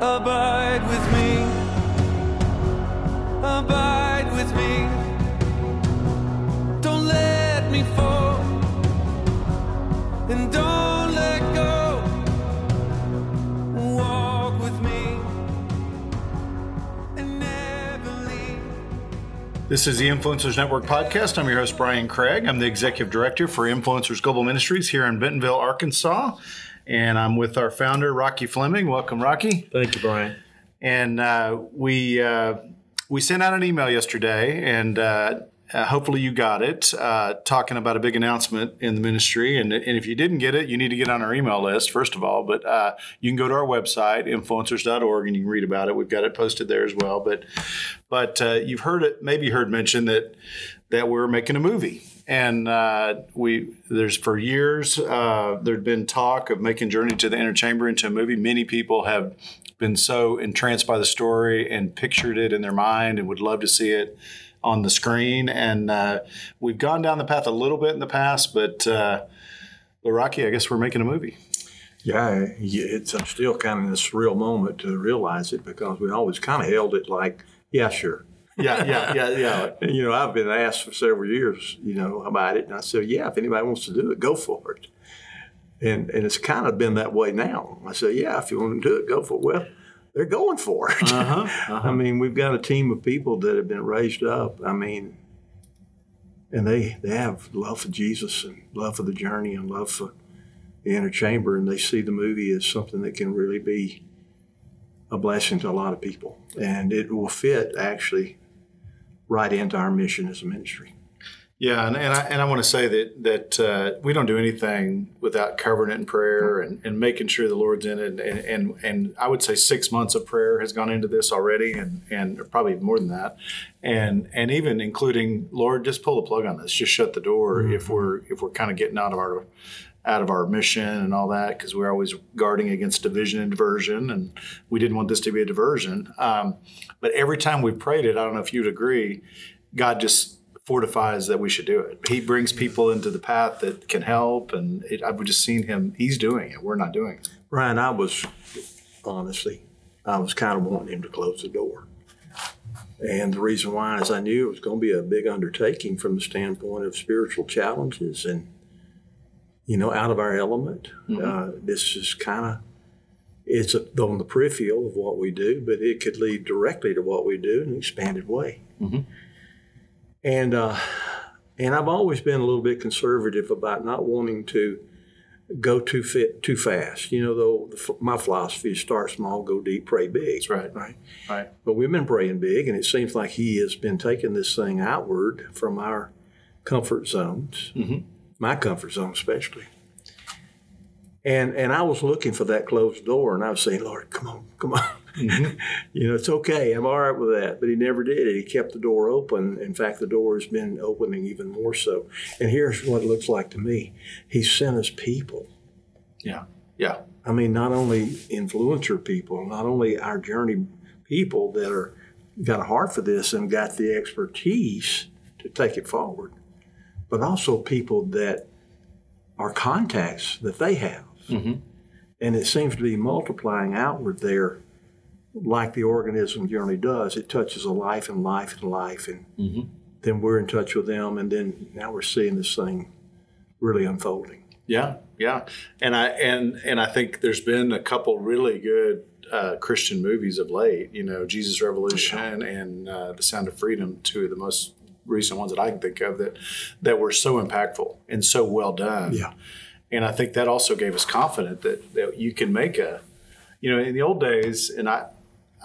Abide with me. Abide with me. Don't let me fall. And don't let go. Walk with me. And never leave. This is the Influencers Network podcast. I'm your host, Bryan Craig. I'm the executive director for Influencers Global Ministries here in Bentonville, Arkansas. And I'm with our founder, Rocky Fleming. Welcome, Rocky. Thank you, Bryan. And uh, we uh, we sent out an email yesterday, and uh, uh, hopefully you got it, uh, talking about a big announcement in the ministry. And, and if you didn't get it, you need to get on our email list first of all. But uh, you can go to our website, influencers.org, and you can read about it. We've got it posted there as well. But but uh, you've heard it, maybe heard mentioned that that we're making a movie. And uh, we there's for years uh, there'd been talk of making Journey to the Inner Chamber into a movie. Many people have been so entranced by the story and pictured it in their mind and would love to see it on the screen. And uh, we've gone down the path a little bit in the past, but uh, Rocky, I guess we're making a movie. Yeah, it's I'm still kind of in a surreal moment to realize it because we always kind of held it like, yeah, sure. Yeah, yeah, yeah, yeah. And, you know, I've been asked for several years, you know, about it, and I said, yeah, if anybody wants to do it, go for it. And and it's kind of been that way now. I said, yeah, if you want to do it, go for it. Well, they're going for it. Uh-huh, uh-huh. I mean, we've got a team of people that have been raised up. I mean, and they they have love for Jesus and love for the journey and love for the inner chamber, and they see the movie as something that can really be a blessing to a lot of people, and it will fit actually right into our mission as a ministry. Yeah, and, and I and I want to say that that uh, we don't do anything without covering it in prayer and, and making sure the Lord's in it. And, and and I would say six months of prayer has gone into this already, and and probably more than that. And and even including Lord, just pull the plug on this, just shut the door if we're if we're kind of getting out of our out of our mission and all that because we're always guarding against division and diversion, and we didn't want this to be a diversion. Um, but every time we prayed it, I don't know if you'd agree, God just fortifies that we should do it. He brings people into the path that can help, and it, I've just seen him. He's doing it. We're not doing it. Bryan, I was honestly, I was kind of wanting him to close the door. And the reason why is I knew it was going to be a big undertaking from the standpoint of spiritual challenges and, you know, out of our element. Uh, this is kind of, it's a, on the peripheral of what we do, but it could lead directly to what we do in an expanded way. And, uh, and I've always been a little bit conservative about not wanting to go too fit too fast. You know, though the, my philosophy is start small, go deep, pray big. That's right. Right. Right. But we've been praying big, and it seems like He has been taking this thing outward from our comfort zones, Mhm. My comfort zone especially. And and I was looking for that closed door, and I was saying, Lord, come on, come on. Mm-hmm. you know, it's okay. I'm all right with that. But He never did it. He kept the door open. In fact, the door has been opening even more so. And here's what it looks like to me He sent us people. Yeah. Yeah. I mean, not only influencer people, not only our journey people that are got a heart for this and got the expertise to take it forward, but also people that are contacts that they have. Mhm. And it seems to be multiplying outward there like the organism generally does. It touches a life and life and life, and Mhm. then we're in touch with them, and then now we're seeing this thing really unfolding. Yeah, yeah, and I and and I think there's been a couple really good uh, Christian movies of late. You know, Jesus Revolution and uh, The Sound of Freedom, two of the most recent ones that I can think of that that were so impactful and so well done. Yeah. and I think that also gave us confidence that that you can make a, you know, in the old days, and I.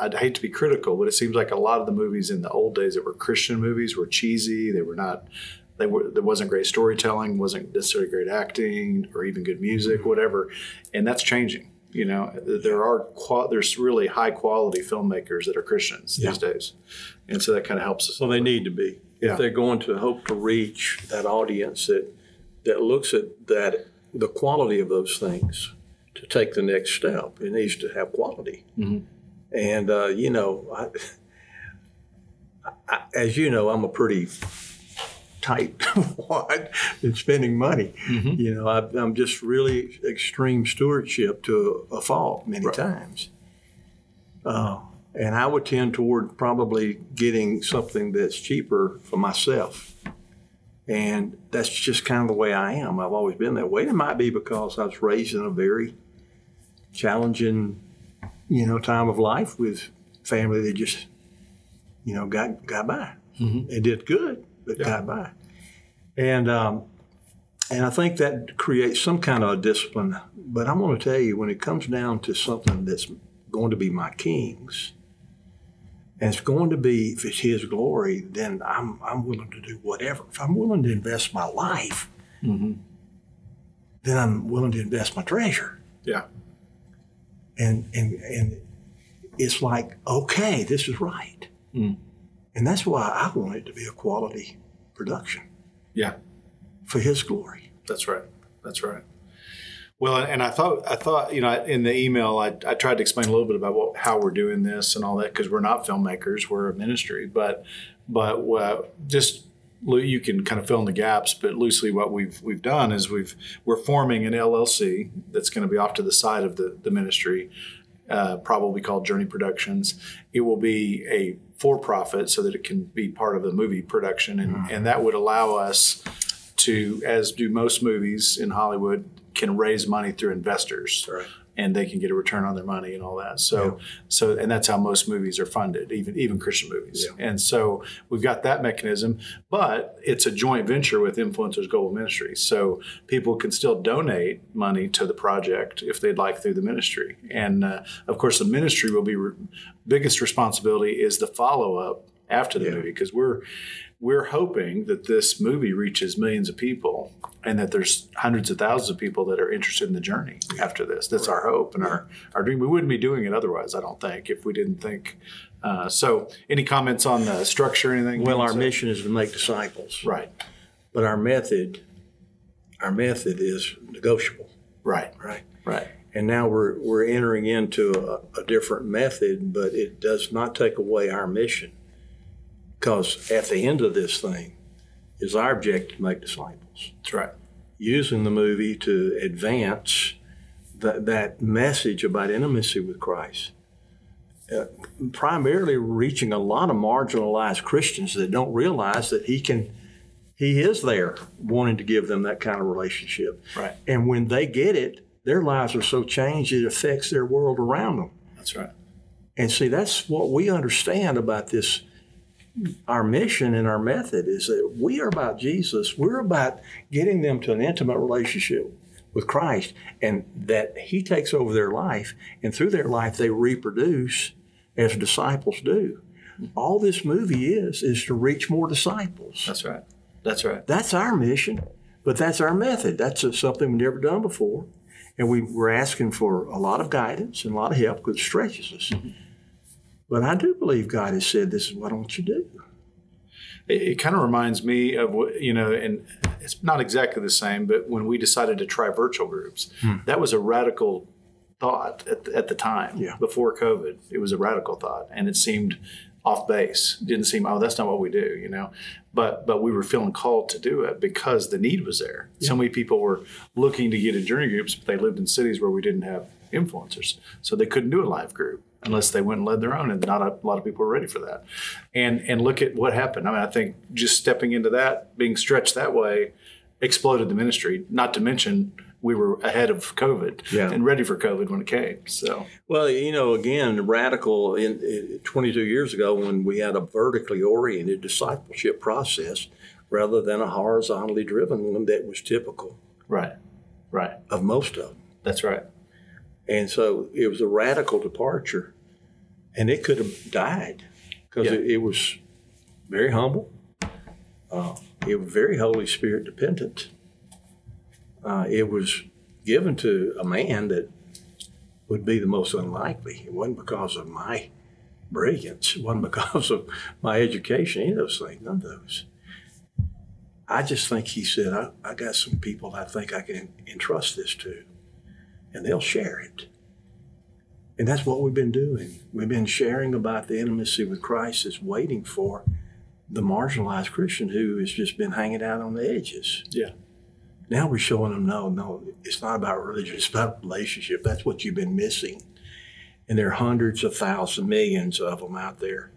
I'd hate to be critical, but it seems like a lot of the movies in the old days that were Christian movies were cheesy. They were not they were there wasn't great storytelling, wasn't necessarily great acting or even good music, mm-hmm. whatever, and that's changing. You know, there are qual- there's really high quality filmmakers that are Christians Yeah. these days, and so that kind of helps us. Well, they need to be. Yeah. If they're going to hope to reach that audience that that looks at that the quality of those things to take the next step, it needs to have quality. Mhm. And uh, you know, I, I, as you know, I'm a pretty tight wad in spending money. Mhm. You know, I, I'm just really extreme stewardship to a fault many Right. times. Uh, and I would tend toward probably getting something that's cheaper for myself. And that's just kind of the way I am. I've always been that way. It might be because I was raised in a very challenging, you know, time of life with family that just, you know, got got by. It did good, but got by. And um, and I think that creates some kind of a discipline. But I'm going to tell you, when it comes down to something that's going to be my king's, and it's going to be if it's His glory, then I'm I'm willing to do whatever. If I'm willing to invest my life, then I'm willing to invest my treasure. Yeah. And and and it's like, okay, this is right. Mm. And that's why I want it to be a quality production Yeah. for His glory. That's right. That's right. Well, and I thought I thought you know in the email I, I tried to explain a little bit about what, how we're doing this and all that because we're not filmmakers, we're a ministry, but but uh, just you can kind of fill in the gaps. But loosely, what we've we've done is we've we're forming an LLC that's going to be off to the side of the the ministry, uh, probably called Journey Productions. It will be a for profit so that it can be part of the movie production, and, and that would allow us to, as do most movies in Hollywood, can raise money through investors. Right. And they can get a return on their money and all that. So, so, and that's how most movies are funded, even even Christian movies. And so we've got that mechanism, but it's a joint venture with Influencers Global Ministries. So people can still donate money to the project if they'd like through the ministry. And uh, of course, the ministry will be re- biggest responsibility is the follow up after the Yeah. movie because we're we're hoping that this movie reaches millions of people and that there's hundreds of thousands of people that are interested in the journey after this. That's our hope and our, our dream. We wouldn't be doing it otherwise, I don't think, if we didn't think. Uh, so, any comments on the structure or anything? Well, our So- mission is to make disciples, Right, but our method, our method is negotiable, right, right? right. And now we're we're entering into a, a different method, but it does not take away our mission, because at the end of this thing is our objective to make disciples, That's right. using the movie to advance that that message about intimacy with Christ. Uh, primarily reaching a lot of marginalized Christians that don't realize that he can he is there wanting to give them that kind of relationship. Right. And when they get it, their lives are so changed it affects their world around them. That's right. And see, that's what we understand about this. Our mission and our method is that we are about Jesus. We're about getting them to an intimate relationship with Christ, and that He takes over their life, and through their life they reproduce as disciples do. All this movie is is to reach more disciples. That's right. That's right. That's our mission, but that's our method. That's something we've never done before. And we, we're asking for a lot of guidance and a lot of help because it stretches us. Mm-hmm. But I do believe God has said, This is what I want you to do. It, it kind of reminds me of what, you know, and it's not exactly the same, but when we decided to try virtual groups, hmm. that was a radical thought at the, at the time Yeah. before COVID. It was a radical thought, and it seemed off base. It didn't seem, oh, that's not what we do, you know. But but we were feeling called to do it because the need was there. So many people were looking to get in journey groups, but they lived in cities where we didn't have influencers, so they couldn't do a live group unless they went and led their own, and not a lot of people were ready for that. And and look at what happened. I mean, I think just stepping into that, being stretched that way, exploded the ministry. Not to mention we were ahead of COVID Yeah. and ready for COVID when it came. So Well, you know, again, radical in, in 22 years ago when we had a vertically oriented discipleship process rather than a horizontally driven one that was typical right, right, of most of them. that's right. And so it was a radical departure, and it could have died because Yeah. it, it was very humble. Uh, it was very Holy Spirit dependent. Uh, it was given to a man that would be the most unlikely. It wasn't because of my brilliance. It wasn't because of my education. Any of those things. None of those. I just think he said, I, I got some people I think I can entrust this to and they'll share it. And that's what we've been doing. We've been sharing about the intimacy with Christ that's waiting for the marginalized Christian who has just been hanging out on the edges. Yeah, Now we're showing them no, no, it's not about religion, it's about relationship. That's what you've been missing. And there are hundreds of thousands, millions of them out there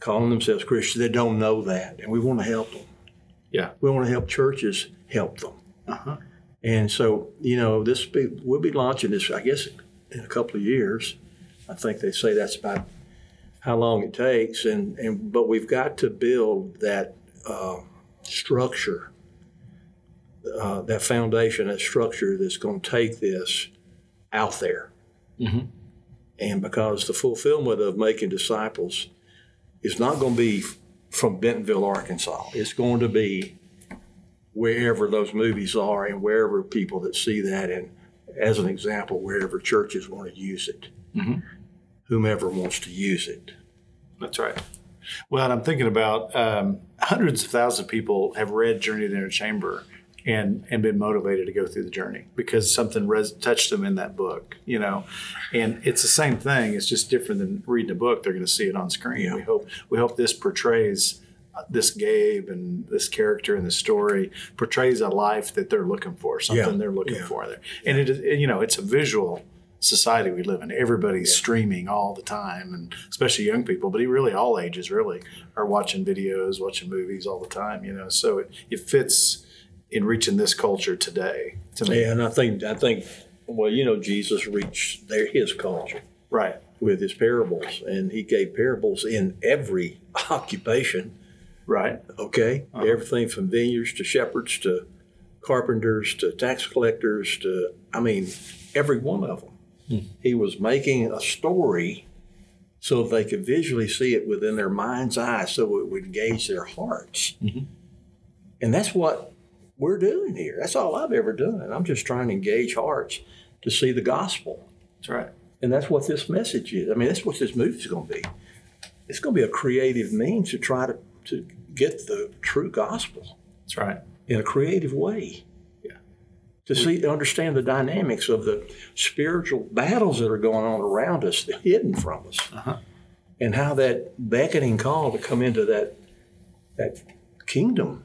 calling themselves Christians that don't know that. And we want to help them. Yeah. We want to help churches help them. Uh-huh. And so, you know, this be, we'll be launching this, I guess, in a couple of years. I think they say that's about how long it takes, and, and but we've got to build that uh, structure, uh, that foundation, that structure that's going to take this out there. Mhm. And because the fulfillment of making disciples is not going to be from Bentonville, Arkansas. It's going to be wherever those movies are and wherever people that see that, and as an example, wherever churches want to use it, Mhm. whomever wants to use it. That's right. Well, and I'm thinking about um, hundreds of thousands of people have read Journey to the Inner Chamber and and been motivated to go through the journey because something res- touched them in that book, you know. And it's the same thing. It's just different than reading a book. They're going to see it on screen. Yeah. We hope we hope this portrays this Gabe and this character in the story portrays a life that they're looking for, something Yeah. they're looking Yeah. for there. And it is, you know, it's a visual society we live in. Everybody's streaming all the time, and especially young people, but really all ages really are watching videos, watching movies all the time. You know, so it, it fits in reaching this culture today. To me, Yeah, and I think I think well, you know, Jesus reached their his culture right? with his parables, and he gave parables in every occupation. Right. Okay, Uh-huh. everything from vineyards to shepherds to carpenters to tax collectors to I mean, every one of them. He was making a story so they could visually see it within their mind's eye, so it would engage their hearts. And that's what we're doing here. That's all I've ever done. I'm just trying to engage hearts to see the gospel. That's right. And that's what this message is. I mean, that's what this movie's going to be. It's going to be a creative means to try to, to get the true gospel That's right. in a creative way. Yeah. To see, to understand the dynamics of the spiritual battles that are going on around us, hidden from us, Uh-huh. and how that beckoning call to come into that that kingdom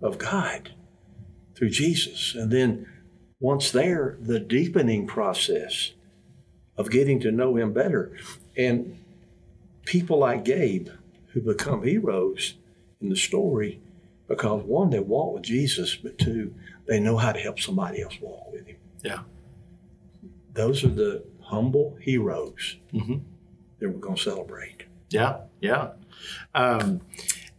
of God through Jesus, and then once there, the deepening process of getting to know Him better, and people like Gabe who become heroes in the story because one, they walk with Jesus, but two, they know how to help somebody else walk with Him. Yeah. Those are the humble heroes Mhm. that we're going to celebrate. Yeah, yeah. Um,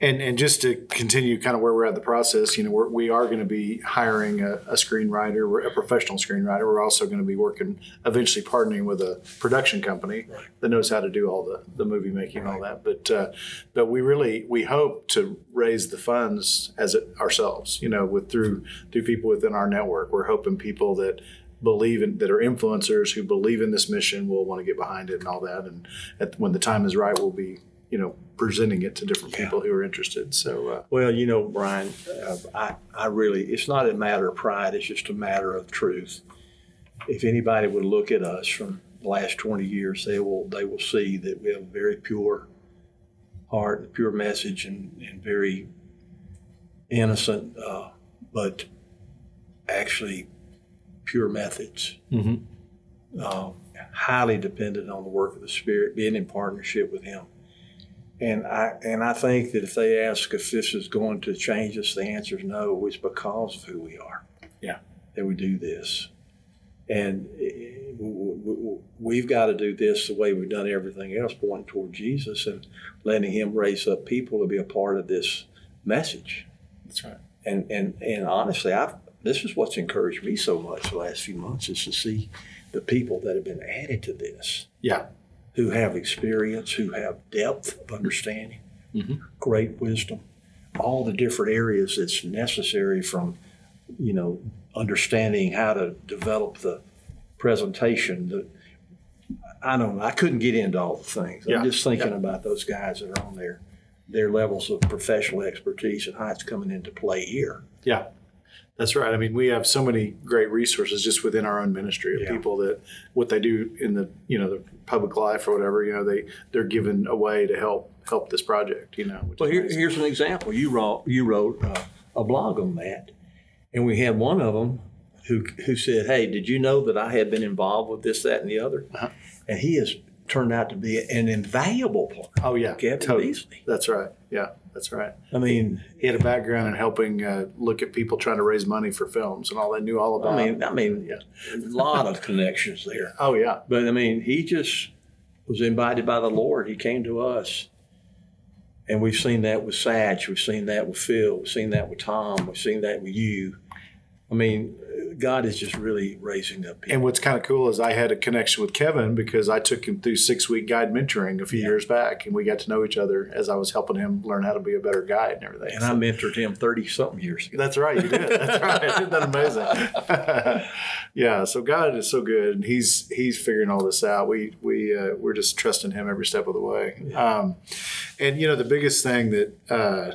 and and just to continue kind of where we're at in the process, you know, we're, we are going to be hiring a, a screenwriter, a professional screenwriter. We're also going to be working, eventually partnering with a production company Right. that knows how to do all the, the movie making and all that. But uh, but we really we hope to raise the funds as it ourselves, you know, with through through people within our network. We're hoping people that believe in that are influencers who believe in this mission will want to get behind it and all that and at, when the time is right we'll be you know presenting it to different Yeah. people who are interested so uh, Well, you know, Bryan, uh, I, I really, it's not a matter of pride, it's just a matter of truth. If anybody would look at us from the last 20 years, they will, they will see that we have a very pure heart, a pure message, and, and very innocent, uh, but actually pure methods. Mhm. Uh, highly dependent on the work of the Spirit, being in partnership with Him. And I and I think that if they ask if this is going to change us, the answer is no. It's because of who we are. Yeah. That we do this, and eh, we've got to do this the way we've done everything else, pointing toward Jesus and letting Him raise up people to be a part of this message. that's right And and and honestly, I've this is what's encouraged me so much the last few months is to see the people that have been added to this yeah who have experience, who have depth of understanding, Mhm. great wisdom, all the different areas that's necessary from, you know, understanding how to develop the presentation. The, I don't know. I couldn't get into all the things. Yeah, I'm just thinking yeah. about those guys that are on there, their levels of professional expertise and how it's coming into play here. yeah that's right i mean we have so many great resources just within our own ministry of Yeah. people that what they do in the you know the public life or whatever you know they they're given a way to help help this project you know which Well, here, here's an example. You wrote you wrote uh, a blog on that, and we had one of them who who said, "Hey, did you know that I had been involved with this, that, and the other?" Uh-huh. and he has turned out to be an invaluable part. Oh yeah, Kevin totally. Beasley. That's right. Yeah, that's right. I mean, He had a background in helping uh, look at people trying to raise money for films and all they knew all about. I mean, I mean, Yeah. a lot of connections there. oh yeah, But I mean, he just was invited by the Lord. He came to us. And we've seen that with Satch. We've seen that with Phil. We've seen that with Tom. We've seen that with you. I mean, God is just really raising up people. And what's kind of cool is I had a connection with Kevin because I took him through six week guide mentoring a few Yeah. years back, and we got to know each other as I was helping him learn how to be a better guide and everything. And I mentored him 30 something years ago. That's right, you did. That's right. Isn't that amazing? yeah. So God is so good, and He's He's figuring all this out. We we uh, we're just trusting Him every step of the way. Um, and you know, the biggest thing that uh,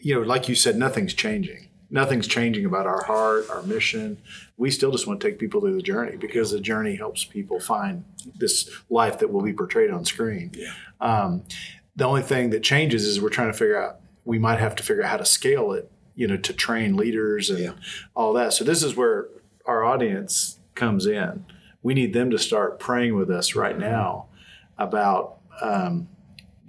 you know, like you said, nothing's changing. Nothing's changing about our heart, our mission. We still just want to take people through the journey because the journey helps people find this life that will be portrayed on screen. Yeah. Um, the only thing that changes is we're trying to figure out. We might have to figure out how to scale it, you know, to train leaders and Yeah. all that. So this is where our audience comes in. We need them to start praying with us right now about um,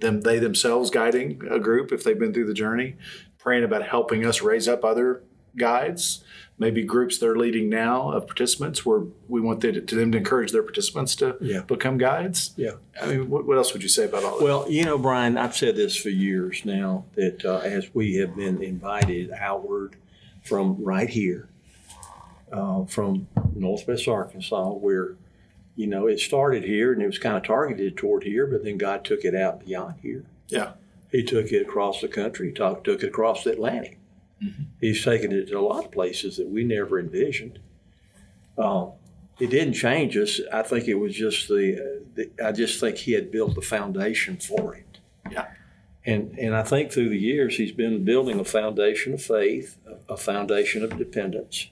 them, they themselves guiding a group if they've been through the journey, praying about helping us raise up other guides, maybe groups they're leading now of participants where we want them to, to them to encourage their participants to Yeah. become guides. Yeah. I mean, what, what else would you say about all that? Well, you know, Bryan, I've said this for years now that uh, as we have been invited outward from right here, uh, from Northwest Arkansas, where, you know, it started here and it was kind of targeted toward here, but then God took it out beyond here. yeah. He took it across the country, took, took it across the Atlantic. He's taken it to a lot of places that we never envisioned. Uh, it didn't change us. I think it was just the, the, I just think he had built the foundation for it. Yeah. And, and I think through the years, he's been building a foundation of faith, a, foundation of dependence,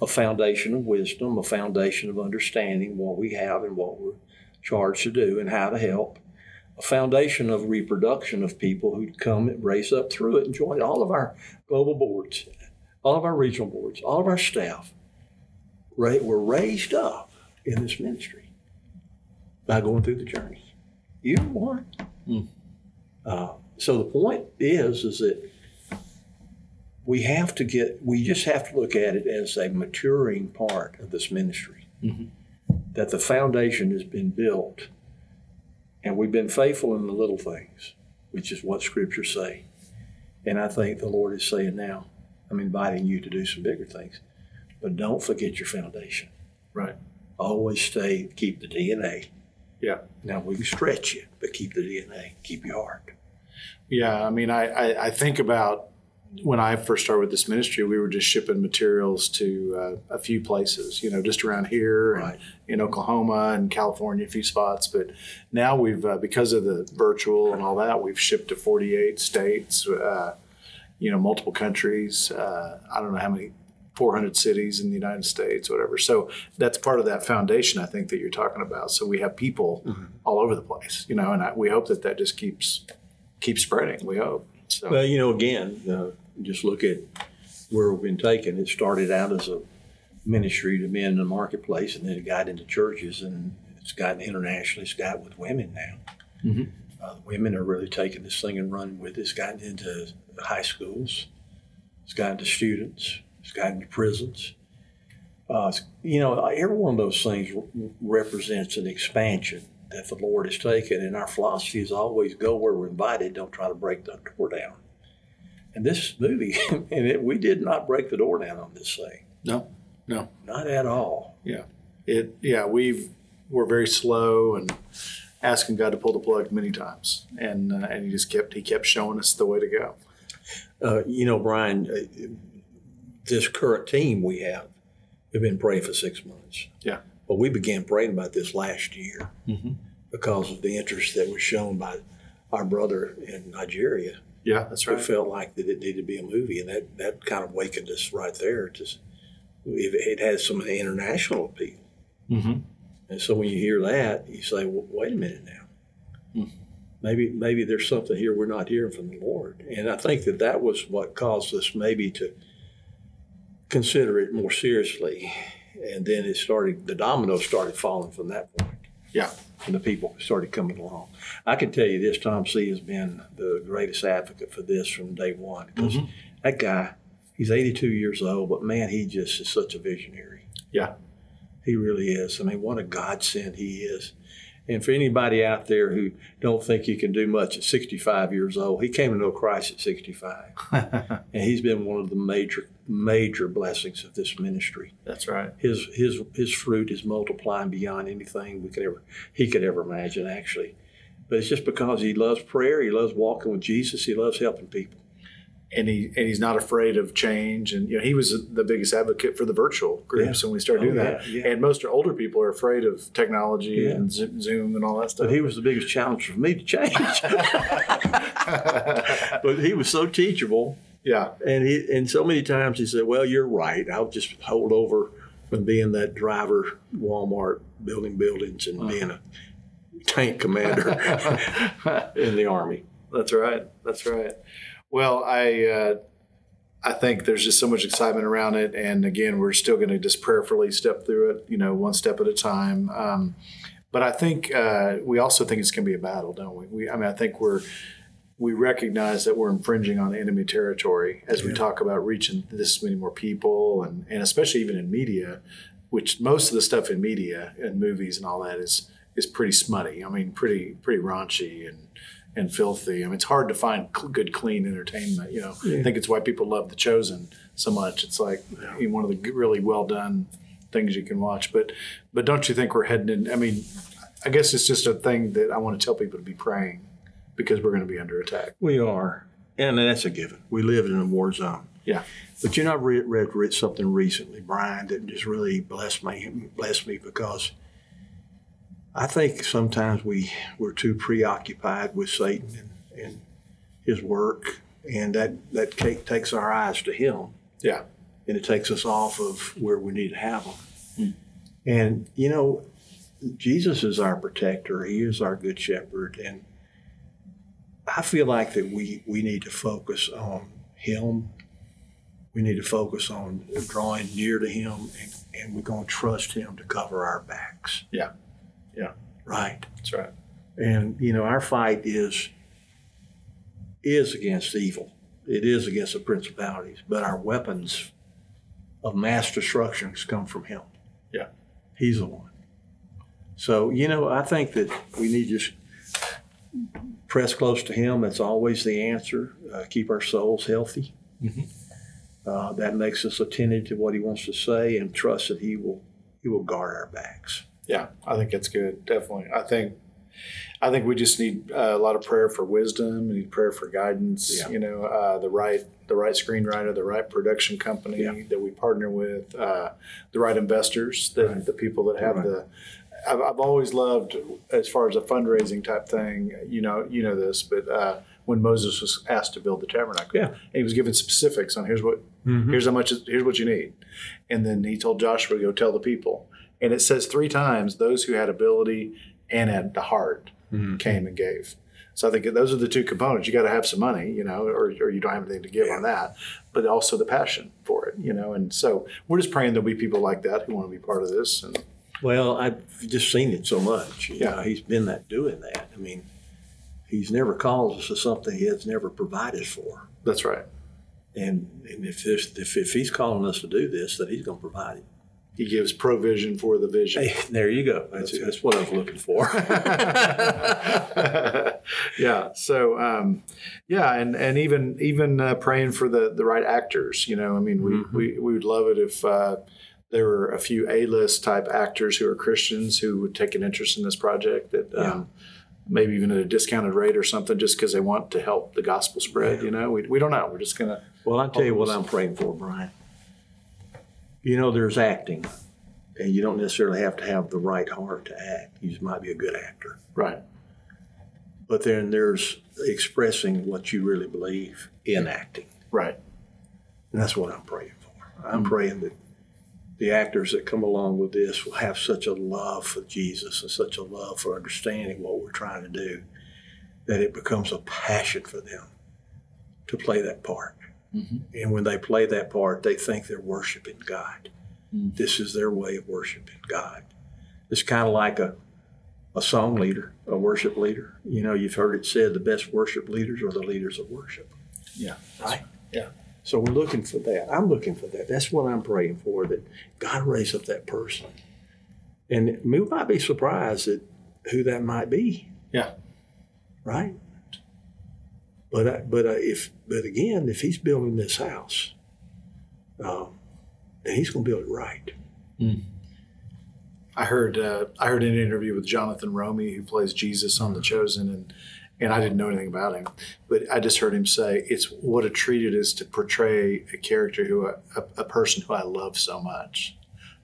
a foundation of wisdom, a foundation of understanding what we have and what we're charged to do and how to help foundation of reproduction of people who come and raise up through it and join all of our global boards, all of our regional boards, all of our staff ra- were raised up in this ministry by going through the journey. You won. Uh, so the point is, is that we have to get, we just have to look at it as a maturing part of this ministry. That the foundation has been built and we've been faithful in the little things, which is what scriptures say. And I think the Lord is saying now, I'm inviting you to do some bigger things. But don't forget your foundation. Right. Always stay, keep the DNA. Yeah. Now we can stretch it, but keep the DNA, keep your heart. Yeah, I mean, I, I, I think about when I first started with this ministry, we were just shipping materials to uh, a few places, you know, just around here and in Oklahoma and California, a few spots. But now we've, uh, because of the virtual and all that, we've shipped to 48 states, uh, you know, multiple countries. Uh, I don't know how many, 400 cities in the United States, whatever. So that's part of that foundation, I think, that you're talking about. So we have people all over the place, you know, and I, we hope that that just keeps keeps spreading. We hope. So Well, you know, again, uh, just look at where we've been taken. It started out as a ministry to men in the marketplace, and then it got into churches, and it's gotten internationally. It's got with women now. Mhm. Uh, women are really taking this thing and running with it. It's gotten into high schools. It's gotten to students. It's gotten to prisons. Uh, you know, every one of those things re- represents an expansion that the Lord has taken, and our philosophy is always go where we're invited. Don't try to break the door down. And this movie, and it, we did not break the door down on this thing, no, no, not at all. Yeah, it yeah we've we're very slow and asking God to pull the plug many times, and uh, and he just kept he kept showing us the way to go. Uh, you know, Bryan, uh, this current team we have, we've been praying for six months. Yeah. But we began praying about this last year Mhm. because of the interest that was shown by our brother in Nigeria. Yeah, that's right. right. felt like that it needed to be a movie, and that, that kind of wakened us right there. To, it, it has some of the international appeal. Mm-hmm. And so when you hear that, you say, well, wait a minute now. Maybe maybe there's something here we're not hearing from the Lord. And I think that that was what caused us maybe to consider it more seriously. And then it started, the dominoes started falling from that point. Yeah. And the people started coming along. I can tell you this: Tom C has been the greatest advocate for this from day one. Because Mm-hmm. that guy, he's 82 years old, but man, he just is such a visionary. Yeah. He really is. I mean, what a godsend he is. And for anybody out there who don't think you can do much at 65 years old, he came to know Christ at 65. and he's been one of the major, major blessings of this ministry. That's right. His his his fruit is multiplying beyond anything we could ever he could ever imagine actually. But it's just because he loves prayer, he loves walking with Jesus, he loves helping people. and he and he's not afraid of change. And you know, he was the biggest advocate for the virtual groups Yeah. when we started Oh, doing that. yeah, yeah. And most older people are afraid of technology Yeah. and Zoom and all that stuff. But he was the biggest challenge for me to change. but he was so teachable yeah, And he and so many times he said, "Well, you're right. I'll just hold over from being that driver, Walmart, building buildings, and being a tank commander in the army." that's right. That's right. Well, I uh, I think there's just so much excitement around it, and again, we're still going to just prayerfully step through it, you know, one step at a time. Um, but I think uh, we also think it's going to be a battle, don't we? we? I mean, I think we're we recognize that we're infringing on enemy territory as we talk about reaching this many more people, and and especially even in media, which most of the stuff in media and movies and all that is is pretty smutty. I mean, pretty pretty raunchy and and filthy. I mean, it's hard to find cl- good, clean entertainment. You know, I think it's why people love The Chosen so much. It's like you know, one of the really well done things you can watch. But but don't you think we're heading in? I mean, I guess it's just a thing that I want to tell people to be praying because we're going to be under attack. We are, and that's a given. We live in a war zone. Yeah. But you know, I read, read, read something recently, Bryan, that just really blessed me. Blessed me because I think sometimes we we're too preoccupied with Satan and, and his work, and that that takes our eyes to him, Yeah. and it takes us off of where we need to have them. Hmm. And you know, Jesus is our protector. He is our good shepherd, and I feel like that we we need to focus on Him. We need to focus on drawing near to Him, and, and we're going to trust Him to cover our backs. Yeah. Yeah. Right. That's right. And you know, our fight is is against evil. It is against the principalities, but our weapons of mass destruction come from Him. Yeah. He's the one. So you know, I think that we need just press close to Him. That's always the answer. Uh, keep our souls healthy. Uh, that makes us attentive to what He wants to say, and trust that He will He will guard our backs. Yeah, I think that's good. Definitely. I think I think we just need uh, a lot of prayer for wisdom. We need prayer for guidance. Yeah. You know, uh, the right the right screenwriter, the right production company Yeah. that we partner with, uh, the right investors, the, Right. the people that have Right. the. I've, I've always loved, as far as a fundraising type thing. You know, you know this, but uh, when Moses was asked to build the tabernacle, Yeah. he was given specifics on here's what here's how much here's what you need, and then he told Joshua to go tell the people, and it says three times those who had ability and had the heart came and gave. So I think those are the two components. You got to have some money, you know, or, or you don't have anything to give on that, but also the passion for it, you know. And so we're just praying there'll be people like that who want to be part of this. And Well, I've just seen it so much. You Yeah. know, he's been that doing that. I mean, he's never called us to something he has never provided for. that's right. And, and if, this, if if he's calling us to do this, that he's going to provide it. He gives provision for the vision. Hey, there you go. That's, That's that's, what I was looking for. yeah. So, um, yeah, and and even even uh, praying for the the right actors. You know, I mean, we Mm-hmm. we, we would love it if. Uh, there were a few A-list type actors who are Christians who would take an interest in this project that um, maybe even at a discounted rate or something just because they want to help the gospel spread. You know, we, we don't know. We're just going to, well, I'll tell you what I'm praying for, Bryan. You know, there's acting, and you don't necessarily have to have the right heart to act. You just might be a good actor. right. But then there's expressing what you really believe in acting. Right. And that's what I'm praying for. I'm praying that the actors that come along with this will have such a love for Jesus and such a love for understanding what we're trying to do that it becomes a passion for them to play that part. Mm-hmm. And when they play that part, they think they're worshiping God. Mm. This is their way of worshiping God. It's kind of like a a song leader, a worship leader. You know, you've heard it said the best worship leaders are the leaders of worship. Yeah. Right? Yeah. So we're looking for that. I'm looking for that. That's what I'm praying for, that God raise up that person. And we might be surprised at who that might be. Yeah. Right? But I, but I, if but again, if he's building this house, um, then he's going to build it right. I heard uh, I heard an interview with Jonathan Roumie, who plays Jesus on The Chosen, and and I didn't know anything about him, but I just heard him say it's what a treat it is to portray a character who a, a person who I love so much,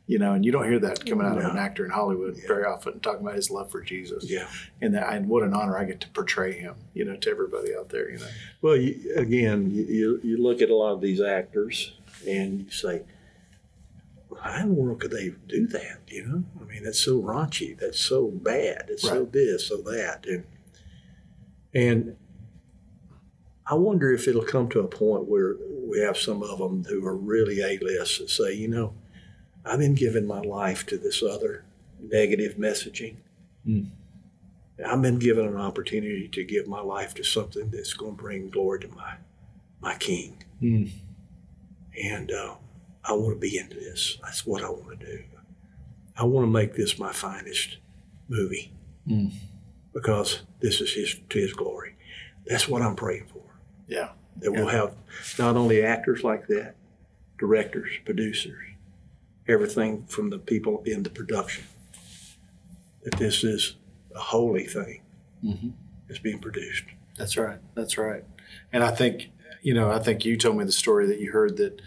you know, and you don't hear that coming out of an actor in Hollywood very often, talking about his love for Jesus, Yeah. and that and what an honor I get to portray him, you know, to everybody out there, you know. Well, you, again, you, you, look at a lot of these actors and you say, how in the world could they do that? You know, I mean, that's so raunchy. That's so bad. It's so Right. this, so that, and and I wonder if it'll come to a point where we have some of them who are really A-list and say, you know, I've been giving my life to this other negative messaging. Mm. I've been given an opportunity to give my life to something that's going to bring glory to my my King, Mm. and uh, I want to be into this. That's what I want to do. I want to make this my finest movie Mm. Because this is his to his glory. That's what I'm praying for. Yeah, That we'll have not only actors like that, directors, producers, everything from the people in the production. That this is a holy thing Mhm. that's being produced. That's right. That's right. And I think, you know, I think you told me the story that you heard that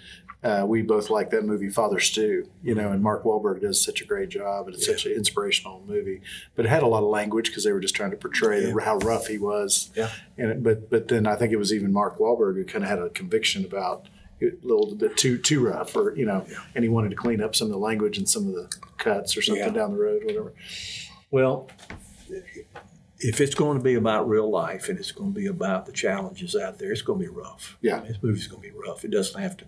uh, we both like that movie Father Stu, you know, and Mark Wahlberg does such a great job, and it's such an inspirational movie. But it had a lot of language because they were just trying to portray Yeah. how rough he was. Yeah. And it, but but then I think it was even Mark Wahlberg who kind of had a conviction about it a little bit too too rough, or you know, Yeah. and he wanted to clean up some of the language and some of the cuts or something Yeah. down the road, whatever. Well, if it's going to be about real life and it's going to be about the challenges out there, it's going to be rough. Yeah. This movie's going to be rough. It doesn't have to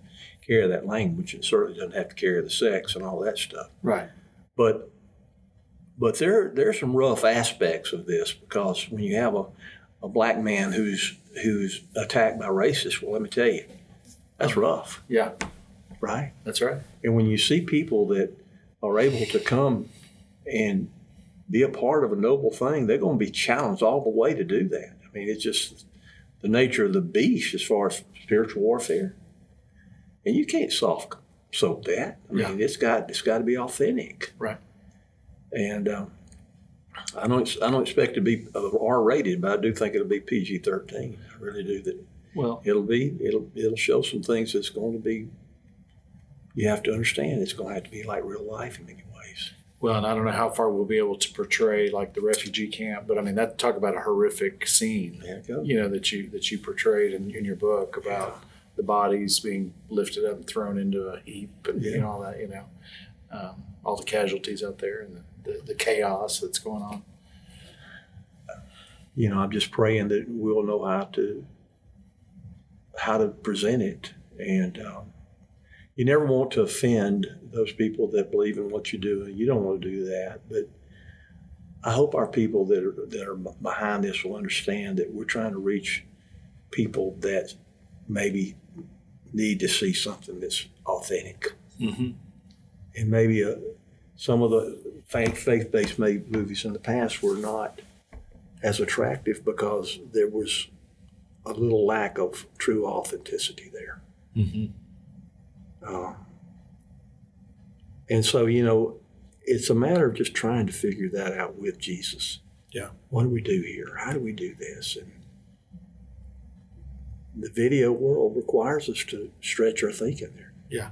carry that language. It certainly doesn't have to carry the sex and all that stuff. Right. But but there there's some rough aspects of this because when you have a, a black man who's who's attacked by racists, well, let me tell you, that's rough, Yeah. right? That's right. And when you see people that are able to come and be a part of a noble thing, they're going to be challenged all the way to do that. I mean, it's just the nature of the beast as far as spiritual warfare. And you can't soft soap that. I mean, Yeah. it's got it's got to be authentic. Right. And um, I don't I don't expect it to be R rated, but I do think it'll be PG thirteen. I really do. That Well, it'll be it'll it'll show some things that's going to be. You have to understand it's going to have to be like real life in many ways. Well, and I don't know how far we'll be able to portray like the refugee camp, but I mean that talk about a horrific scene, goes. you know, that you that you portrayed in, in your book about the bodies being lifted up and thrown into a heap and you know all that, you know, um, all the casualties out there and the, the, the chaos that's going on. You know, I'm just praying that we'll know how to how to present it, and um, you never want to offend those people that believe in what you do, you don't want to do that. But I hope our people that are that are behind this will understand that we're trying to reach people that maybe need to see something that's authentic, Mm-hmm. and maybe uh some of the faith faith-based ma- movies in the past were not as attractive because there was a little lack of true authenticity there. Mm-hmm. Uh, and so, you know, it's a matter of just trying to figure that out with Jesus. Yeah. What do we do here? How do we do this? And the video world requires us to stretch our thinking there. Yeah.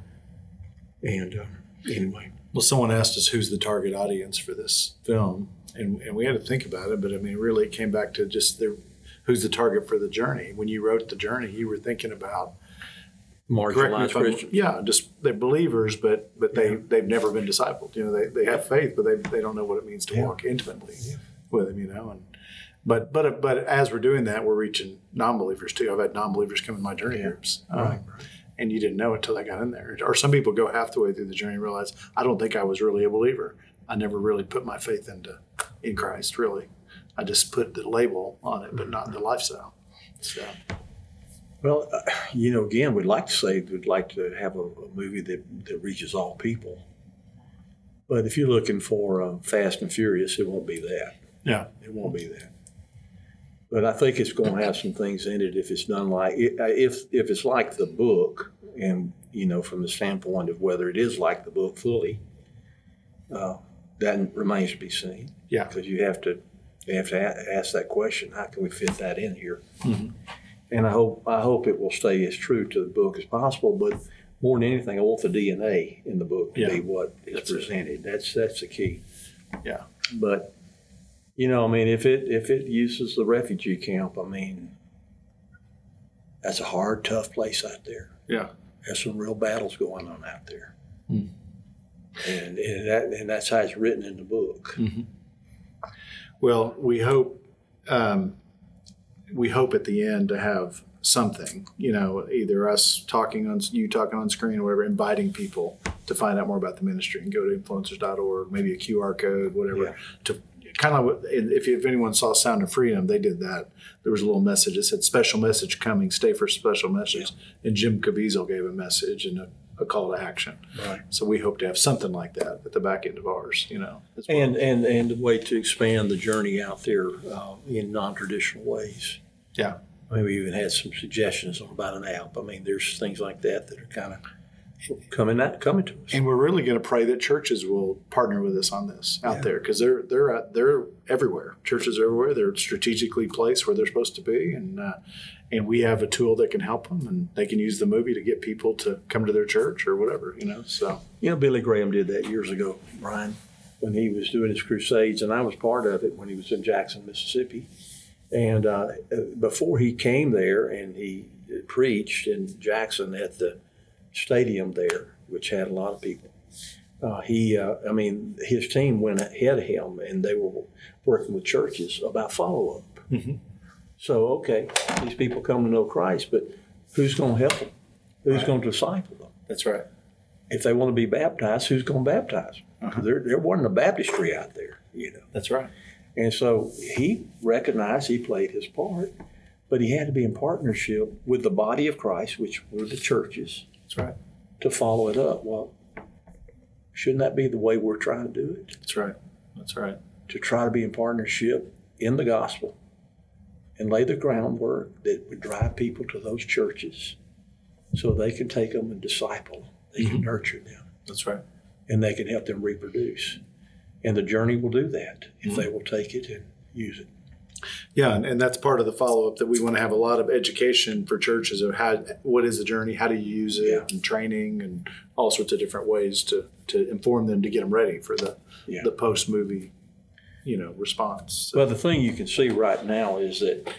And um, anyway, Well, someone asked us who's the target audience for this film, and, and we had to think about it. But I mean, really, it came back to just the, who's the target for the journey. When you wrote the journey, you were thinking about marginalized Christians. yeah, just they're believers, but but they Yeah. they've never been discipled. You know, they, they have faith, but they, they don't know what it means to Yeah. walk intimately Yeah. with him. You know, and but but but as we're doing that, we're reaching non-believers too. I've had non-believers come in my journey Yeah. groups. Um, Right. and you didn't know it till they got in there. Or some people go half the way through the journey and realize, I don't think I was really a believer. I never really put my faith into in Christ. Really, I just put the label on it, but not the lifestyle. So Well, uh, you know, again, we'd like to say we'd like to have a, a movie that, that reaches all people. But if you're looking for uh, Fast and Furious, it won't be that. yeah, It won't be that. But I think it's going to have some things in it if it's done like if if it's like the book, and you know, from the standpoint of whether it is like the book fully, uh, that remains to be seen. Yeah. because you have to you have to a- ask that question: How can we fit that in here? Mhm. And I hope I hope it will stay as true to the book as possible. But more than anything, I want the DNA in the book to Yeah. be what is That's it. presented. That's that's the key. Yeah. But you know, I mean, if it if it uses the refugee camp, I mean, that's a hard, tough place out there. Yeah. There's some real battles going on out there. Hmm. And, and that and that's how it's written in the book. Hmm. Well, we hope um, we hope at the end to have something. You know, either us talking on you talking on screen or whatever, inviting people to find out more about the ministry and go to influencers.org, maybe a QR code, whatever. Yeah. To kind of if if anyone saw Sound of Freedom, they did that. There was a little message It said "Special message coming. Stay for special message." And Jim Caviezel gave a message and a, a call to action. Right. So we hope to have something like that at the back end of ours. You know, well. And and and a way to expand the journey out there uh, in non-traditional ways. Yeah. I mean, we even had some suggestions on about an app. I mean, there's things like that that are kind of coming out, coming to us. And we're really going to pray that churches will partner with us on this out Yeah. there because they're they're at, they're everywhere. Churches are everywhere. They're strategically placed where they're supposed to be, and uh, and we have a tool that can help them, and they can use the movie to get people to come to their church or whatever. You know, so You know, Billy Graham did that years ago, Bryan, when he was doing his crusades, and I was part of it when he was in Jackson, Mississippi. And uh, before he came there and he preached in Jackson at the stadium there, which had a lot of people, uh, he, uh, I mean, his team went ahead of him and they were working with churches about follow up. Mhm. So, okay, these people come to know Christ, but who's going to help them? Who's Right. going to disciple them? that's right. if they want to be baptized, who's going to baptize them? Uh-huh. There, there wasn't a baptistry out there, you know. That's right. And so he recognized he played his part, but he had to be in partnership with the body of Christ, which were the churches, right. to follow it up. Well, shouldn't that be the way we're trying to do it? That's right. That's right. To try to be in partnership in the gospel and lay the groundwork that would drive people to those churches so they can take them and disciple, them. they can Mhm. nurture them. That's right. and they can help them reproduce. And the journey will do that if Mm-hmm. they will take it and use it. Yeah, and, and that's part of the follow up that we want to have a lot of education for churches of how what is the journey, how do you use it, Yeah. and training, and all sorts of different ways to to inform them to get them ready for the Yeah. the post movie, you know, response. So, Well, the thing you can see right now is that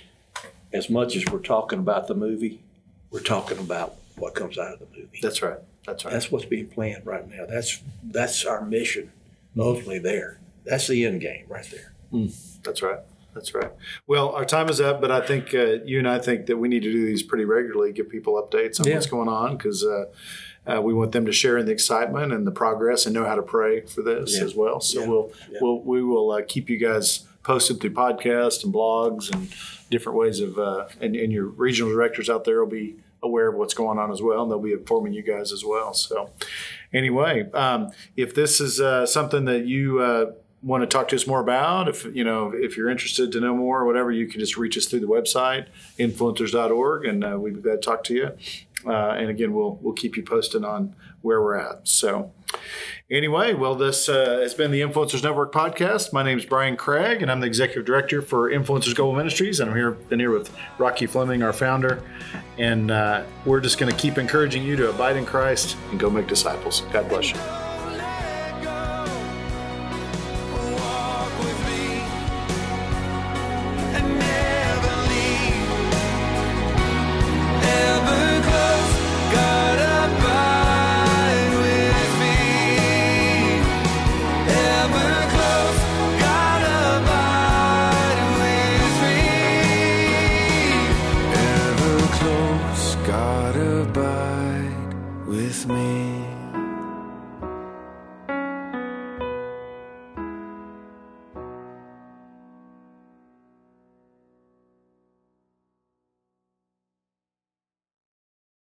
as much as we're talking about the movie, we're talking about what comes out of the movie. that's right. That's right. That's what's being planned right now. That's that's our mission, ultimately there. That's the end game right there. Hmm, that's right. That's right. Well, our time is up, but I think uh, you and I think that we need to do these pretty regularly, give people updates on Yeah. what's going on because uh, uh, we want them to share in the excitement and the progress and know how to pray for this Yeah. as well. So Yeah. we'll we'll we will uh, keep you guys posted through podcasts and blogs and different ways of uh, and, and your regional directors out there will be aware of what's going on as well, and they'll be informing you guys as well. So anyway, um, if this is uh, something that you uh, want to talk to us more about, if you know if you're interested to know more or whatever, you can just reach us through the website influencers.org, and uh, we'd be glad to talk to you. Uh, and again, we'll we'll keep you posted on where we're at. So. Anyway, well, this uh, has been the Influencers Network podcast. My name is Bryan Craig, and I'm the executive director for Influencers Global Ministries. And I'm here, been here with Rocky Fleming, our founder, and uh, we're just going to keep encouraging you to abide in Christ and go make disciples. God bless you.